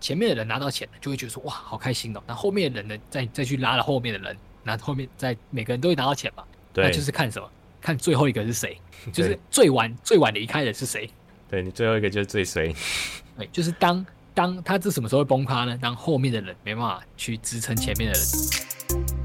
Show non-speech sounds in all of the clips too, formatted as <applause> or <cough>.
前面的人拿到钱就会觉得说哇好开心哦，那后面的人呢再再去拉了后面的人，那后面再每个人都会拿到钱嘛，对，那就是看什么，看最后一个是谁，就是最晚最晚离开的是谁，对你最后一个就是最衰，对，就是当当他这什么时候会崩塌呢？当后面的人没办法去支撑前面的人。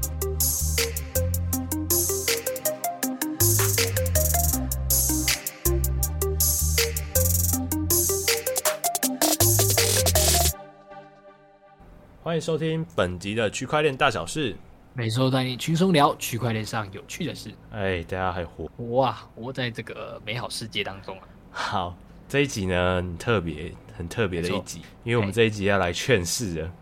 欢迎收听本集的区块链大小事，每周带你轻松聊区块链上有趣的事。哎，大家还活哇？活在这个美好世界当中啊！好，这一集呢很特别，很特别的一集，因为我们这一集要来劝世人，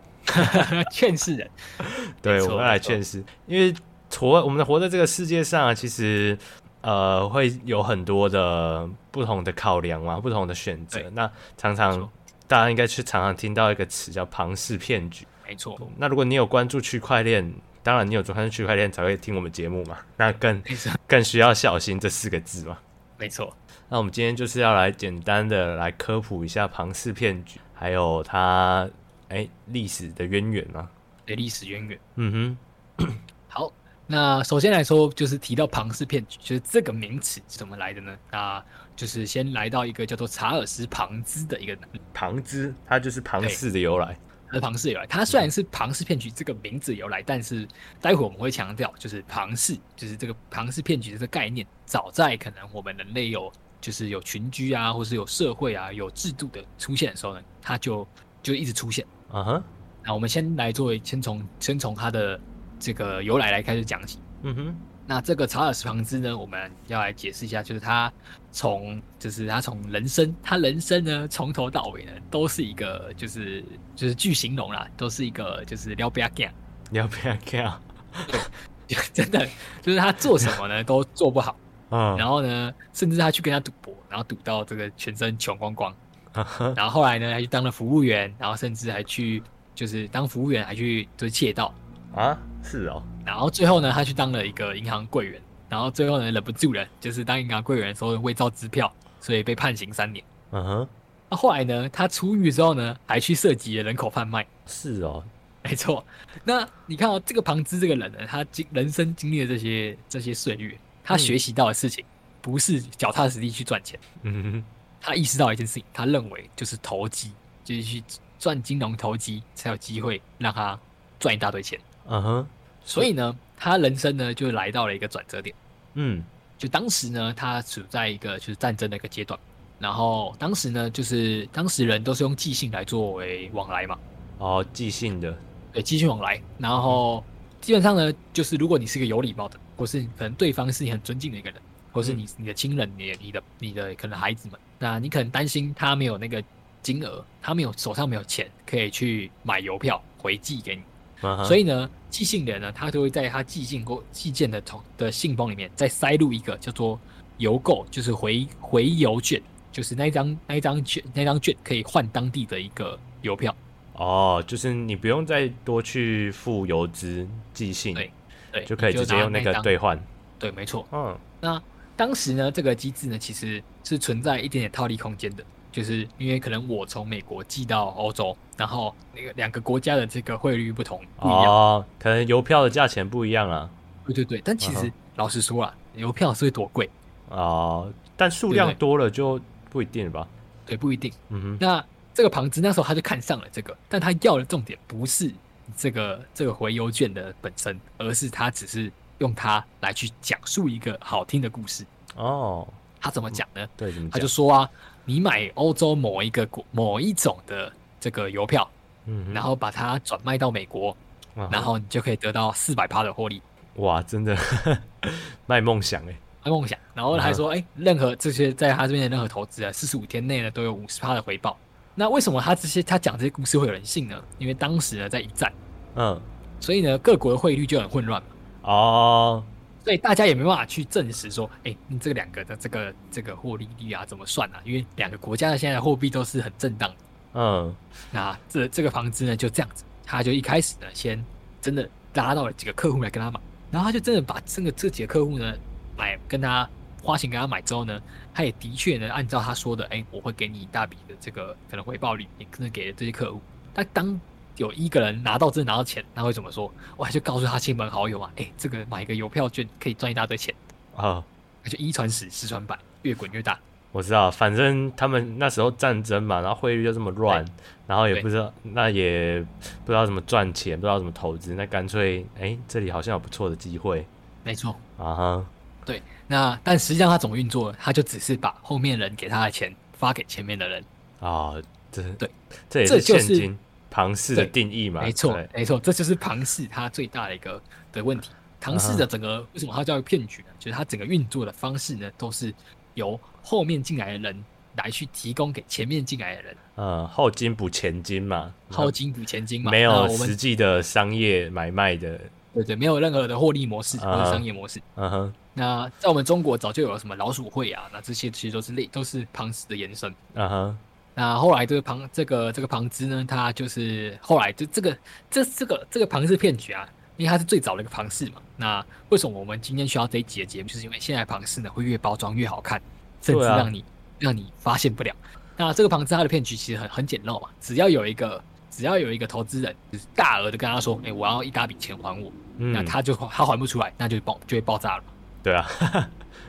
<laughs> 劝世人。<laughs> 对，我们要来劝世，因为活我们活在这个世界上啊，其实呃会有很多的不同的考量嘛，不同的选择。那常常大家应该去常常听到一个词叫庞氏骗局。没错，那如果你有关注区块链，当然你有关注区块链才会听我们节目嘛，<laughs> 那更更需要小心这四个字嘛。没错，那我们今天就是要来简单的来科普一下庞氏骗局，还有它哎历史的渊源啊。对，历史渊源。嗯哼，<coughs> 好，那首先来说就是提到庞氏骗局，就是这个名词是怎么来的呢？那就是先来到一个叫做查尔斯庞兹的一个庞兹，它就是庞氏的由来。和庞氏由来，它虽然是庞氏骗局这个名字由来，但是待会我们会强调，就是庞氏，就是这个庞氏骗局的这个概念，早在可能我们人类有就是有群居啊，或是有社会啊，有制度的出现的时候呢，它就就一直出现。嗯哼，那我们先来作为先从先从它的这个由来来开始讲起。嗯哼。那这个查尔斯庞兹呢，我们要来解释一下，就是他从就是他从人生，他人生呢从头到尾呢都是一个就是就是巨形容啦，都是一个就是撩不要干，<laughs> 撩不要干，对，<laughs> 真的就是他做什么呢都做不好，<laughs> 嗯，然后呢，甚至他去跟他赌博，然后赌到这个全身穷光光，然后后来呢还去当了服务员，然后甚至还去就是当服务员还去就是窃盗。啊，是哦。然后最后呢，他去当了一个银行柜员。然后最后呢，忍不住了，就是当银行柜员的时候伪造支票，所以被判刑三年。嗯哼。那后来呢，他出狱之后呢，还去涉及了人口贩卖。是哦，没错。那你看哦，这个庞兹这个人呢，他经人生经历了这些这些岁月，他学习到的事情不是脚踏实地去赚钱。嗯哼。他意识到一件事情，他认为就是投机，就是去赚金融投机，才有机会让他赚一大堆钱。嗯哼，所以呢，他人生呢就来到了一个转折点。嗯，就当时呢，他处在一个就是战争的一个阶段，然后当时呢，就是当时人都是用寄信来作为往来嘛。哦，寄信的，对，寄信往来。然后基本上呢，就是如果你是一个有礼貌的，或是可能对方是你很尊敬的一个人，或是你你的亲人，你你的你的可能孩子们，那你可能担心他没有那个金额，他没有手上没有钱可以去买邮票回寄给你。所以呢，寄信人呢，他就会在他寄信过寄件的从的信封里面再塞入一个叫做邮购，就是回回邮券，就是那一张那一张券那张券可以换当地的一个邮票。哦，就是你不用再多去付邮资寄信，对对，就可以直接用那个兑换。对，没错。嗯，那当时呢，这个机制呢，其实是存在一点点套利空间的。就是因为可能我从美国寄到欧洲，然后那个两个国家的这个汇率不同，不一样，哦，可能邮票的价钱不一样啊。对对对，但其实老实说啊，邮票是会多贵哦，但数量多了就不一定了吧？对，不一定。嗯哼。那这个庞兹那时候他就看上了这个，但他要的重点不是这个这个回邮券的本身，而是他只是用它来去讲述一个好听的故事。哦，他怎么讲呢？对，怎么讲？他就说啊。你买欧洲某一个国某一种的这个邮票，嗯，然后把它转卖到美国，然后你就可以得到四百趴的获利。哇，真的 <laughs> 卖梦想哎，卖梦想。然后还说，哎，任何这些在他这边的任何投资啊，四十五天内呢都有五十趴的回报。那为什么他这些他讲这些故事会有人信呢？因为当时呢在一战，嗯，所以呢各国的汇率就很混乱嘛哦。所以大家也没办法去证实说，哎、欸，你这个两个的这个这个获利率啊怎么算啊？因为两个国家的现在的货币都是很震荡。嗯，那这这个房子呢就这样子，他就一开始呢先真的拉到了几个客户来跟他买，然后他就真的把这个这几个客户呢买跟他花钱给他买之后呢，他也的确呢按照他说的，哎、欸，我会给你一大笔的这个可能回报率，也可能给了这些客户。但当有一个人拿到真的拿到钱，他会怎么说？我还就告诉他亲朋好友嘛，哎、欸，这个买一个邮票券可以赚一大堆钱啊！那就一传十，十传百，越滚越大。我知道，反正他们那时候战争嘛，然后汇率就这么乱，然后也不知道，那也不知道怎么赚钱，不知道怎么投资，那干脆，哎、欸，这里好像有不错的机会。没错啊哈，对，那但实际上他怎么运作？他就只是把后面人给他的钱发给前面的人啊，这对，这也是现金庞氏的定义嘛？没错，没错，这就是庞氏它最大的一个的问题。庞氏的整个、uh. 为什么它叫骗局呢？就是它整个运作的方式呢，都是由后面进来的人来去提供给前面进来的人。呃、嗯，后金补前金嘛，<laughs> 后金补前金嘛，没有实际的商业买卖的。对对，没有任何的获利模式或者商业模式。嗯哼。那在我们中国早就有了什么老鼠会啊，那这些其实都是类都是庞氏的延伸。嗯哼。那后来这个庞这个这个庞兹呢，他就是后来就这个这这个这个庞氏骗局啊，因为它是最早的一个庞氏嘛。那为什么我们今天需要这一集的节目？就是因为现在庞氏呢会越包装越好看，甚至让你、啊、让你发现不了。那这个庞兹他的骗局其实很很简陋嘛，只要有一个。只要有一个投资人就是大额的跟他说：“哎、欸，我要一大笔钱还我。嗯”那他就他还不出来，那就爆就会爆炸了。对啊，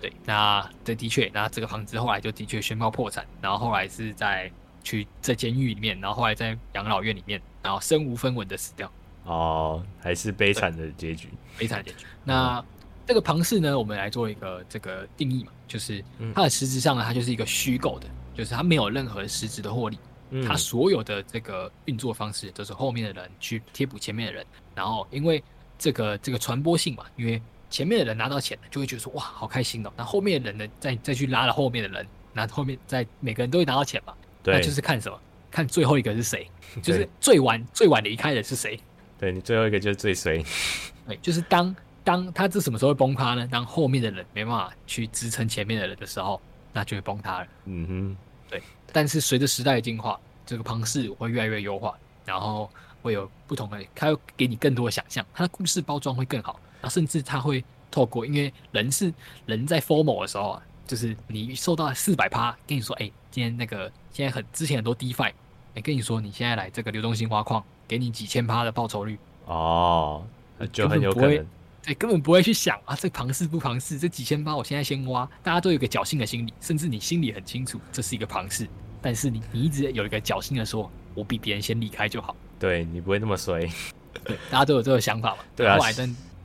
对，那这的确，那这个房子后来就的确宣告破产，然后后来是在去在监狱里面，然后后来在养老院里面，然后身无分文的死掉。哦，还是悲惨的结局，悲惨结局。那、嗯、这个庞氏呢，我们来做一个这个定义嘛，就是它的实质上呢，它就是一个虚构的，就是它没有任何实质的获利。它所有的这个运作方式都是后面的人去贴补前面的人，然后因为这个这个传播性嘛，因为前面的人拿到钱了，就会觉得说哇好开心哦，那后面的人呢再再去拉了后面的人，那后面再每个人都会拿到钱嘛，对，那就是看什么？看最后一个是谁，<laughs> 就是最晚最晚离开的是谁？对，你最后一个就是最衰，<laughs> 对，就是当当他这什么时候会崩塌呢？当后面的人没办法去支撑前面的人的时候，那就会崩塌了。嗯哼。对，但是随着时代的进化，这个庞氏会越来越优化，然后会有不同的，它会给你更多的想象，它的故事包装会更好，啊，甚至它会透过，因为人是人在 formal 的时候啊，就是你受到四百趴，跟你说，哎，今天那个现在很之前很多 DeFi，哎，跟你说你现在来这个流动性挖矿，给你几千趴的报酬率，哦，就很有可能。对，根本不会去想啊，这庞氏不庞氏，这几千八，我现在先挖。大家都有个侥幸的心理，甚至你心里很清楚这是一个庞氏，但是你你一直有一个侥幸的说，我比别人先离开就好。对，你不会那么衰。对，大家都有这个想法嘛。对啊。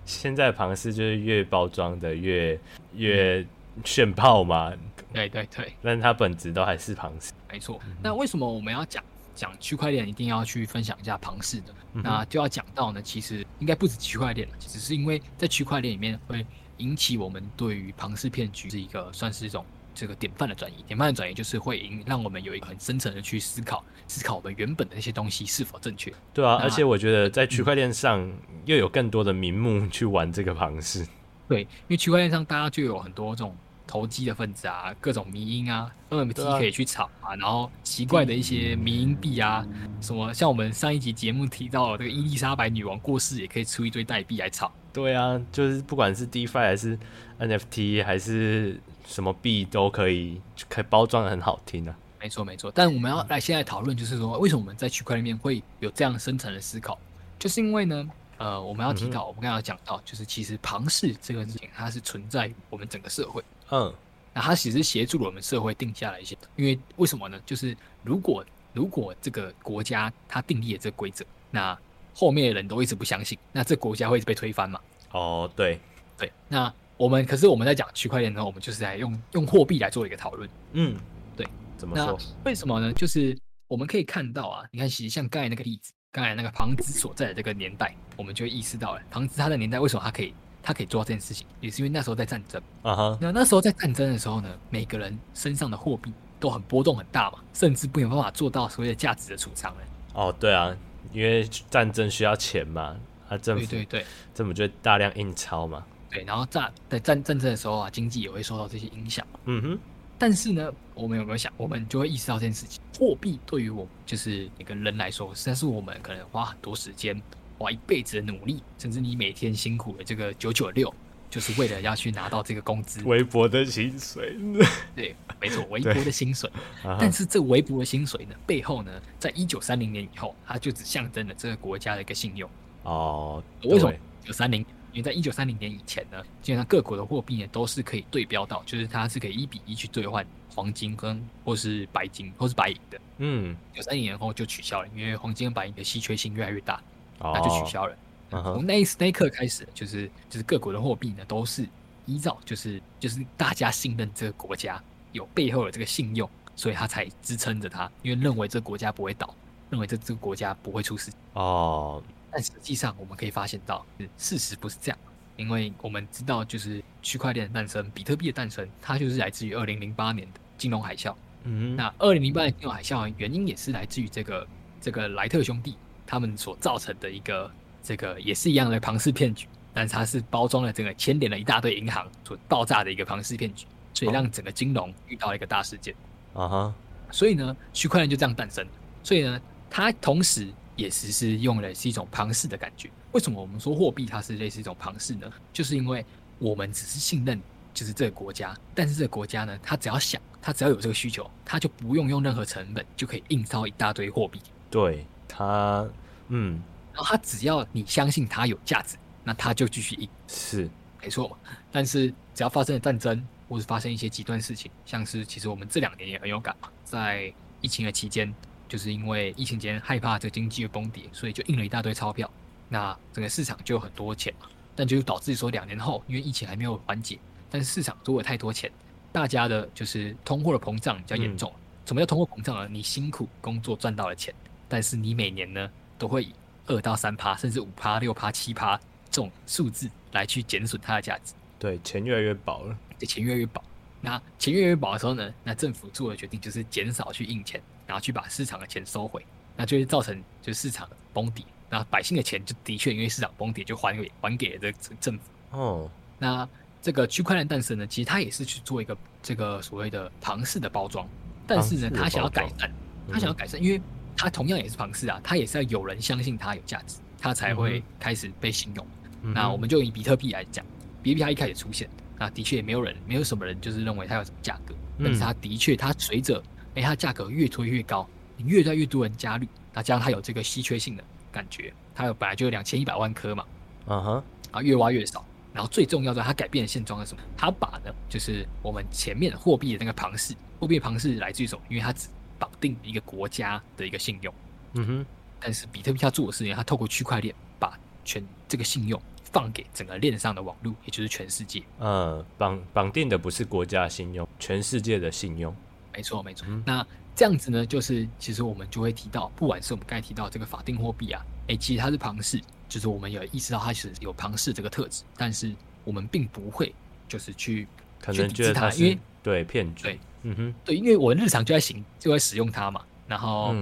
现在庞氏就是越包装的越越炫炮嘛。对对对。但是它本质都还是庞氏。没错。那为什么我们要讲？讲区块链一定要去分享一下庞氏的，那就要讲到呢，其实应该不止区块链了，只是因为在区块链里面会引起我们对于庞氏骗局是一个算是一种这个典范的转移，典范的转移就是会引让我们有一个很深层的去思考，思考我们原本的那些东西是否正确。对啊，而且我觉得在区块链上又有更多的名目 <laughs> 去玩这个庞氏。对，因为区块链上大家就有很多这种。投机的分子啊，各种迷因啊，NFT 可以去炒啊，啊然后奇怪的一些迷因币啊，什么像我们上一集节目提到的这个伊丽莎白女王过世，也可以出一堆代币来炒。对啊，就是不管是 DeFi 还是 NFT 还是什么币都可以，可以包装的很好听啊。没错没错，但我们要来现在讨论，就是说为什么我们在区块链里面会有这样深层的思考，就是因为呢，呃，我们要提到，嗯、我们刚刚讲到，就是其实庞氏这个事情，它是存在于我们整个社会。嗯，那它其实协助了我们社会定下来一些，因为为什么呢？就是如果如果这个国家它定立了这个规则，那后面的人都一直不相信，那这国家会一直被推翻嘛？哦，对对。那我们可是我们在讲区块链呢，我们就是在用用货币来做一个讨论。嗯，对。怎么说？为什么呢？就是我们可以看到啊，你看，其实像刚才那个例子，刚才那个庞兹所在的这个年代，我们就意识到，了庞兹他的年代为什么他可以？他可以做到这件事情，也是因为那时候在战争。啊哈，那那时候在战争的时候呢，每个人身上的货币都很波动很大嘛，甚至没有办法做到所谓的价值的储藏。哦，对啊，因为战争需要钱嘛，啊，政府对对对，政府就大量印钞嘛。对，然后战在战战争的时候啊，经济也会受到这些影响。嗯哼，但是呢，我们有没有想，我们就会意识到这件事情，货币对于我们就是一个人来说，实在是我们可能花很多时间。花一辈子的努力，甚至你每天辛苦的这个九九六，就是为了要去拿到这个工资，微薄的薪水。<laughs> 对，没错，微薄的薪水。但是这微薄的薪水呢，背后呢，在一九三零年以后，它就只象征了这个国家的一个信用。哦，为什么一九三零？因为在一九三零年以前呢，基本上各国的货币呢都是可以对标到，就是它是可以一比一去兑换黄金跟或是白金或是白银的。嗯，九三年后就取消了，因为黄金跟白银的稀缺性越来越大，哦、那就取消了。从、uh. 那那一刻开始，就是就是各国的货币呢都是依照就是就是大家信任这个国家有背后的这个信用，所以他才支撑着它，因为认为这个国家不会倒，认为这这个国家不会出事。哦。Oh. 但实际上，我们可以发现到，事实不是这样，因为我们知道，就是区块链的诞生，比特币的诞生，它就是来自于二零零八年的金融海啸。嗯，那二零零八年金融海啸原因也是来自于这个这个莱特兄弟他们所造成的一个这个也是一样的庞氏骗局，但是它是包装了整个牵连了一大堆银行所爆炸的一个庞氏骗局，所以让整个金融遇到了一个大事件。啊哈，所以呢，区块链就这样诞生。所以呢，它同时。也实施用的是一种庞氏的感觉。为什么我们说货币它是类似一种庞氏呢？就是因为我们只是信任就是这个国家，但是这个国家呢，它只要想，它只要有这个需求，它就不用用任何成本就可以印钞一大堆货币。对它，嗯，然后它只要你相信它有价值，那它就继续印。是，没错。但是只要发生了战争，或是发生一些极端事情，像是其实我们这两年也很有感嘛，在疫情的期间。就是因为疫情间害怕这个经济的崩跌，所以就印了一大堆钞票，那整个市场就有很多钱嘛。但就导致说两年后，因为疫情还没有缓解，但是市场如果有太多钱，大家的就是通货的膨胀比较严重。嗯、什么叫通货膨胀呢？你辛苦工作赚到了钱，但是你每年呢都会以二到三趴，甚至五趴、六趴、七趴这种数字来去减损它的价值。对，钱越来越薄了。对，钱越来越薄。那钱越来越薄的时候呢，那政府做的决定就是减少去印钱。然后去把市场的钱收回，那就会造成就是市场崩底，那百姓的钱就的确因为市场崩底就还给还给了这个政府。哦，那这个区块链诞生呢，其实它也是去做一个这个所谓的庞氏的包装，但是呢，它想要改善，它想要改善，因为它同样也是庞氏啊，它也是要有人相信它有价值，它才会开始被信用。嗯、那我们就以比特币来讲，比特币它一开始出现，那的确也没有人，没有什么人就是认为它有什么价格，但是它的确它随着哎，它价格越推越高，你越来越多人加绿，那加上它有这个稀缺性的感觉，它有本来就有两千一百万颗嘛，嗯哼、uh，啊.越挖越少，然后最重要的，它改变的现状是什么？它把呢，就是我们前面货币的那个庞氏，货币庞氏来自于什么？因为它只绑定一个国家的一个信用，嗯哼、uh，huh. 但是比特币它做的事情，它透过区块链把全这个信用放给整个链上的网络，也就是全世界。嗯，绑绑定的不是国家信用，全世界的信用。没错，没错。那这样子呢，就是其实我们就会提到，不管是我们刚才提到这个法定货币啊，诶，其实它是庞氏，就是我们有意识到它是有庞氏这个特质，但是我们并不会就是去可能觉得它为对骗局，对，嗯哼，对，因为我日常就在行就在使用它嘛，然后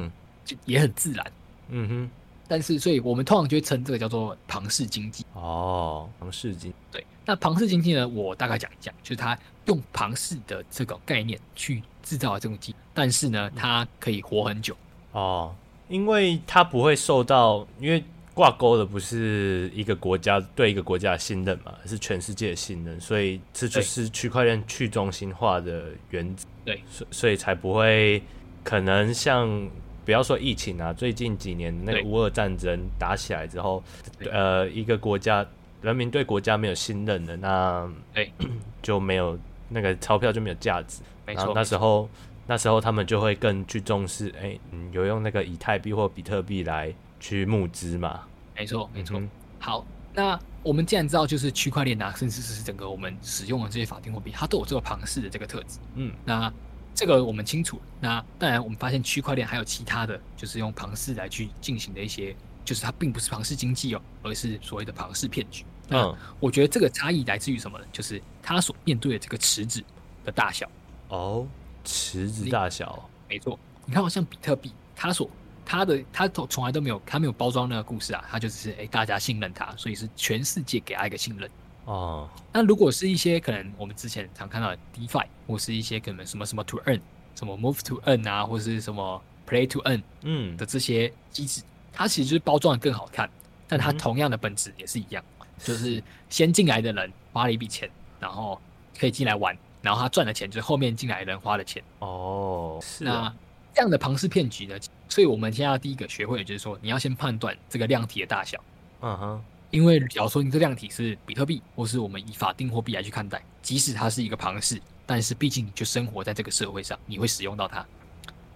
就也很自然，嗯哼。但是，所以我们通常就会称这个叫做庞氏经济。哦，庞氏经对。那庞氏经济呢？我大概讲一讲，就是它用庞氏的这个概念去制造这种机，但是呢，它可以活很久。哦，因为它不会受到，因为挂钩的不是一个国家对一个国家的信任嘛，是全世界的信任，所以这就是区块链去中心化的原则。对，所所以才不会可能像。不要说疫情啊，最近几年那个乌俄战争打起来之后，呃，一个国家人民对国家没有信任了，那对 <clears throat> 就没有那个钞票就没有价值。没错，那时候那时候他们就会更去重视，哎、欸，有用那个以太币或比特币来去募资嘛。没错，没错。嗯、好，那我们既然知道，就是区块链啊，甚至是整个我们使用的这些法定货币，它都有这个庞氏的这个特质。嗯，那。这个我们清楚。那当然，我们发现区块链还有其他的就是用庞氏来去进行的一些，就是它并不是庞氏经济哦，而是所谓的庞氏骗局。嗯，我觉得这个差异来自于什么呢？就是他所面对的这个池子的大小。哦，池子大小，没错。你看，好像比特币，它所它的它从从来都没有，它没有包装那个故事啊，它就只是哎，大家信任它，所以是全世界给它一个信任。哦，那如果是一些可能我们之前常看到的 DeFi，或是一些可能什么什么 To Earn，什么 Move to Earn 啊，或是什么 Play to Earn，嗯的这些机制，嗯、它其实就是包装的更好看，但它同样的本质也是一样，嗯、就是先进来的人花了一笔钱，然后可以进来玩，然后他赚的钱就是后面进来的人花的钱。哦，是啊。那这样的庞氏骗局呢？所以我们现在要第一个学会的就是说，你要先判断这个量体的大小。嗯哼。因为假如说你这量体是比特币，或是我们以法定货币来去看待，即使它是一个庞氏，但是毕竟你就生活在这个社会上，你会使用到它。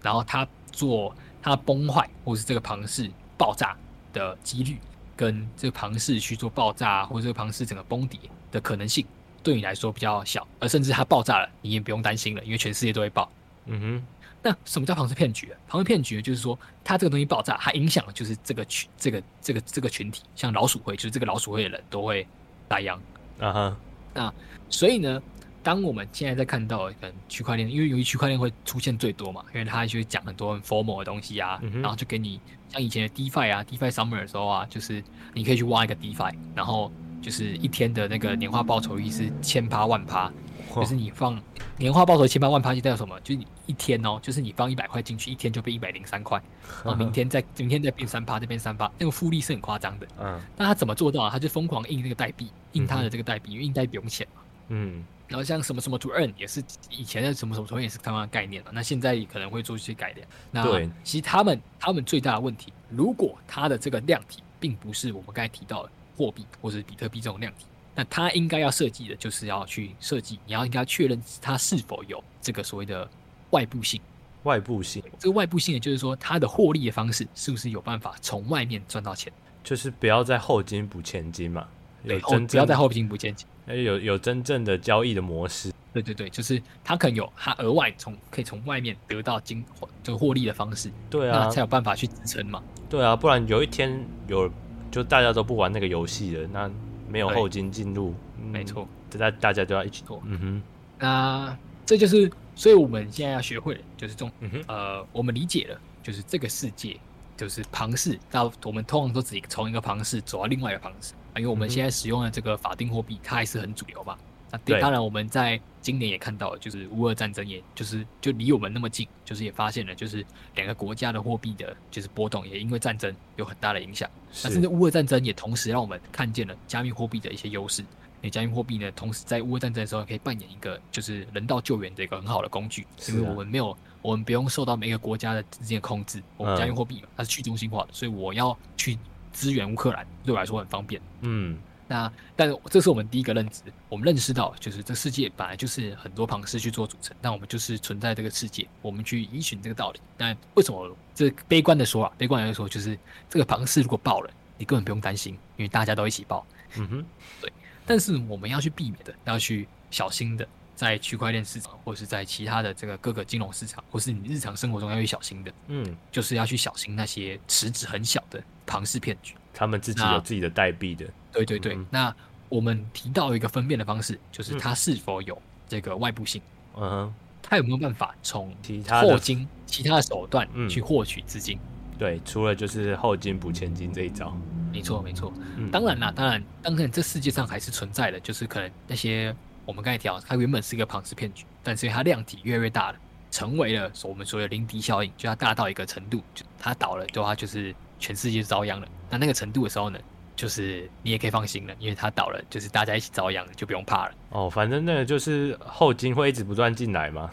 然后它做它崩坏，或是这个庞氏爆炸的几率，跟这个庞氏去做爆炸，或者这个庞氏整个崩底的可能性，对你来说比较小，而甚至它爆炸了，你也不用担心了，因为全世界都会爆。嗯哼。那什么叫庞氏骗局？庞氏骗局就是说，它这个东西爆炸，它影响的就是这个群、这个、这个、这个群体，像老鼠会，就是这个老鼠会的人都会打烊。啊哈。那所以呢，当我们现在在看到可能区块链，因为由于区块链会出现最多嘛，因为它就会讲很多很 formal 的东西啊，嗯、然后就给你像以前的 DeFi 啊，DeFi Summer 的时候啊，就是你可以去挖一个 DeFi，然后就是一天的那个年化报酬率是千趴万趴。就是你放年化报酬千趴万趴，就代表什么？就是你一天哦，就是你放一百块进去，一天就变一百零三块，<laughs> 然后明天再明天再变三趴，再变三趴，那个复利是很夸张的。嗯，那他怎么做到啊？他就疯狂印那个代币，印他的这个代币，因为印代币不用钱嘛。嗯，然后像什么什么 to earn 也是以前的什么什么 to earn 也是他们的概念了。那现在可能会做一些改良。那其实他们他们最大的问题，如果它的这个量体并不是我们刚才提到的货币或者比特币这种量体。那它应该要设计的就是要去设计，你要应该确认它是否有这个所谓的外部性。外部性，这个外部性也就是说，它的获利的方式是不是有办法从外面赚到钱？就是不要在后金补前金嘛，不要在后金补前金，有有真正的交易的模式。对对对，就是他可能有他额外从可以从外面得到金这个获利的方式。对啊，那才有办法去支撑嘛。对啊，不然有一天有就大家都不玩那个游戏了，那。没有后金进入，没错，这大大家都要一起做。嗯哼，那这就是，所以我们现在要学会的就是这种，嗯哼，呃，我们理解了，就是这个世界就是庞氏，那我们通常都只从一个庞氏走到另外一个庞氏，因为我们现在使用的这个法定货币，它还是很主流嘛。那当然，我们在今年也看到了，就是乌俄战争，也就是就离我们那么近，就是也发现了，就是两个国家的货币的，就是波动也因为战争有很大的影响。那甚至乌俄战争也同时让我们看见了加密货币的一些优势。那加密货币呢，同时在乌俄战争的时候可以扮演一个就是人道救援的一个很好的工具，因为我们没有，我们不用受到每个国家的之间的控制。我们加密货币嘛，它是去中心化的，所以我要去支援乌克兰，对我来说很方便。嗯。那，但这是我们第一个认知，我们认识到，就是这世界本来就是很多庞氏去做组成，但我们就是存在这个世界，我们去依循这个道理。但为什么这悲观的说啊？悲观来说，就是这个庞氏如果爆了，你根本不用担心，因为大家都一起爆。嗯哼，对。但是我们要去避免的，要去小心的，在区块链市场，或是在其他的这个各个金融市场，或是你日常生活中要去小心的，嗯，就是要去小心那些池子很小的庞氏骗局。他们自己有自己的代币的。对对对，嗯、那我们提到一个分辨的方式，就是它是否有这个外部性。嗯哼，它有没有办法从其他后金、其他的手段去获取资金？对，除了就是后金补前金这一招。没错没错、嗯，当然啦，当然，当然，这世界上还是存在的，就是可能那些我们刚才提到，它原本是一个庞氏骗局，但是它量体越来越大了，成为了我们所谓的零敌效应，就它大到一个程度，就它倒了的话，就是全世界遭殃了。那那个程度的时候呢？就是你也可以放心了，因为它倒了，就是大家一起遭殃，就不用怕了。哦，反正那个就是后金会一直不断进来嘛，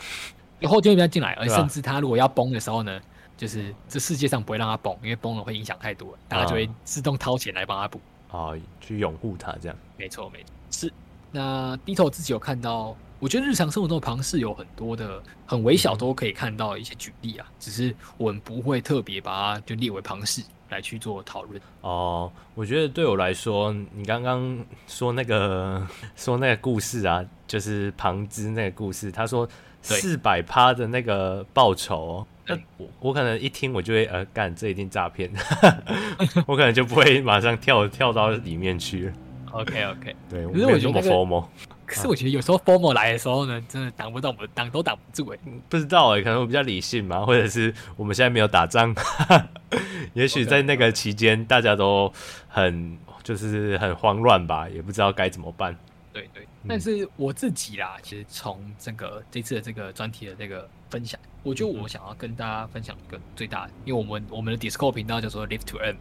有后金会不断进来，而甚至它如果要崩的时候呢，就是这世界上不会让它崩，因为崩了会影响太多了，大家就会自动掏钱来帮他补。哦，去拥护它这样。没错，没错，是。那低头自己有看到，我觉得日常生活中的庞氏有很多的很微小都可以看到一些举例啊，嗯、只是我们不会特别把它就列为庞氏。来去做讨论哦，我觉得对我来说，你刚刚说那个说那个故事啊，就是庞兹那个故事，他说四百趴的那个报酬，那我我可能一听我就会呃干，这一定诈骗，<laughs> 我可能就不会马上跳跳到里面去了。OK OK，<laughs> 对，可是我觉得。<laughs> 可是我觉得有时候 formal 来的时候呢，真的挡不到我们，挡都挡不住哎。不知道哎，可能我比较理性嘛，或者是我们现在没有打仗，<laughs> 也许在那个期间大家都很就是很慌乱吧，也不知道该怎么办。对对，但是我自己啦，其实从这个这次的这个专题的这个分享，我觉得我想要跟大家分享一个最大的，因为我们我们的 Discord 频道叫做 Live to Earn。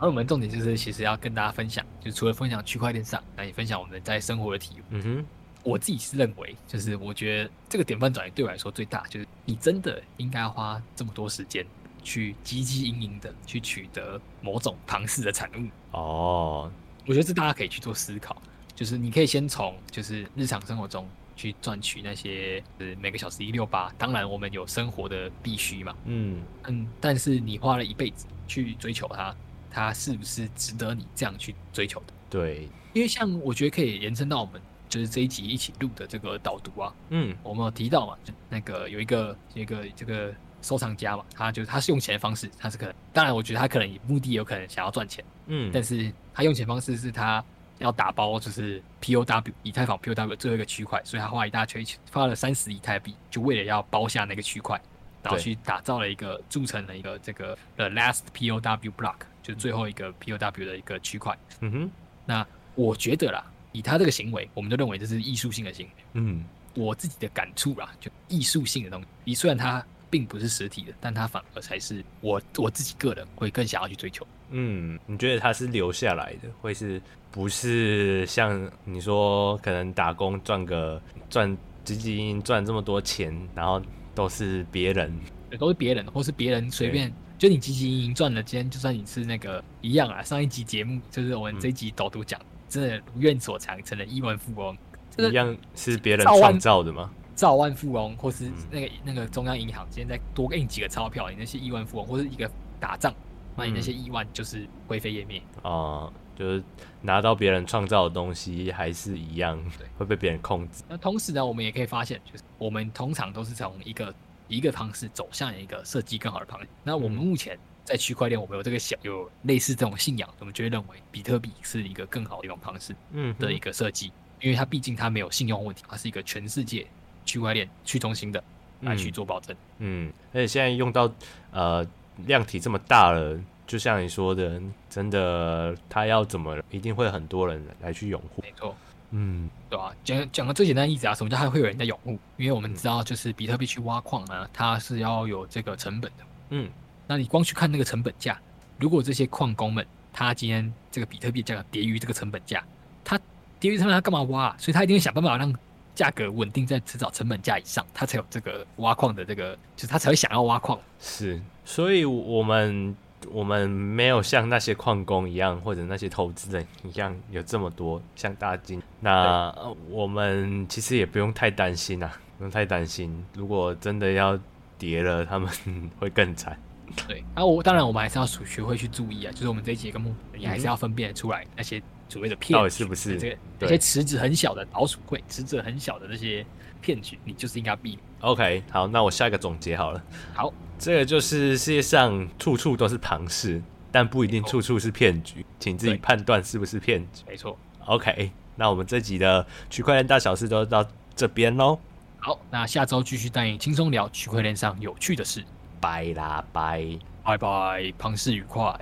而我们重点就是，其实要跟大家分享，就除了分享区块链上，那也分享我们在生活的体验。嗯哼，我自己是认为，就是我觉得这个典范转移对我来说最大，就是你真的应该花这么多时间去汲汲营营的去取得某种庞氏的产物。哦，我觉得这大家可以去做思考，就是你可以先从就是日常生活中。去赚取那些呃每个小时一六八，当然我们有生活的必须嘛，嗯嗯，但是你花了一辈子去追求它，它是不是值得你这样去追求的？对，因为像我觉得可以延伸到我们就是这一集一起录的这个导读啊，嗯，我们有提到嘛，就那个有一个有一个这个收藏家嘛，他就是他是用钱的方式，他是可能，当然我觉得他可能目的有可能想要赚钱，嗯，但是他用钱方式是他。要打包就是 POW 以太坊 POW 最后一个区块，所以他花一大堆钱，花了三十以太币，就为了要包下那个区块，然后去打造了一个铸成了一个这个 The Last POW Block，就是最后一个 POW 的一个区块。嗯哼，那我觉得啦，以他这个行为，我们都认为这是艺术性的行为。嗯，我自己的感触啦，就艺术性的东西，虽然它并不是实体的，但它反而才是我我自己个人会更想要去追求。嗯，你觉得它是留下来的，会是？不是像你说，可能打工赚个赚几几亿赚这么多钱，然后都是别人，都是别人，或是别人随便，就你几几亿赚了，今天就算你是那个一样啊。上一集节目就是我们这一集导读讲，嗯、真的如愿所偿，成了亿万富翁，一样是别人创造的吗？兆万富翁，或是那个、嗯、那个中央银行今天再多给你几个钞票，你那些亿万富翁，或是一个打仗，那你那些亿万就是灰飞烟灭啊。嗯就是拿到别人创造的东西还是一样，对，会被别人控制。那同时呢，我们也可以发现，就是我们通常都是从一个一个方式走向一个设计更好的方式。那我们目前在区块链，我们有这个想有类似这种信仰，我们就会认为比特币是一个更好的一种方式，嗯，的一个设计，因为它毕竟它没有信用问题，它是一个全世界区块链去中心的来去做保证。嗯，而且现在用到呃量体这么大了。就像你说的，真的，他要怎么，一定会很多人来去拥护。没错，嗯，对吧、啊？讲讲个最简单的例子啊，什么叫还会有人在拥护？因为我们知道，就是比特币去挖矿呢，它是要有这个成本的。嗯，那你光去看那个成本价，如果这些矿工们他今天这个比特币价格跌于这个成本价，他跌于成本他干嘛挖？啊所以他一定会想办法让价格稳定在至少成本价以上，他才有这个挖矿的这个，就是他才会想要挖矿。是，所以我们。我们没有像那些矿工一样，或者那些投资人一样有这么多像大金。那我们其实也不用太担心啊，不用太担心。如果真的要跌了，他们会更惨。对，那、啊、我当然我们还是要学会去注意啊，就是我们这一节跟目，你还是要分辨出来那些所谓的骗局，到底是不是这个那些池子很小的老鼠会，池子很小的那些骗局，你就是应该避免。OK，好，那我下一个总结好了。好。这个就是世界上处处都是庞氏，但不一定处处是骗局，请自己判断是不是骗局。没错。OK，那我们这集的区块链大小事都到这边喽。好，那下周继续带你轻松聊区块链上有趣的事。拜啦拜，拜拜，庞氏愉快。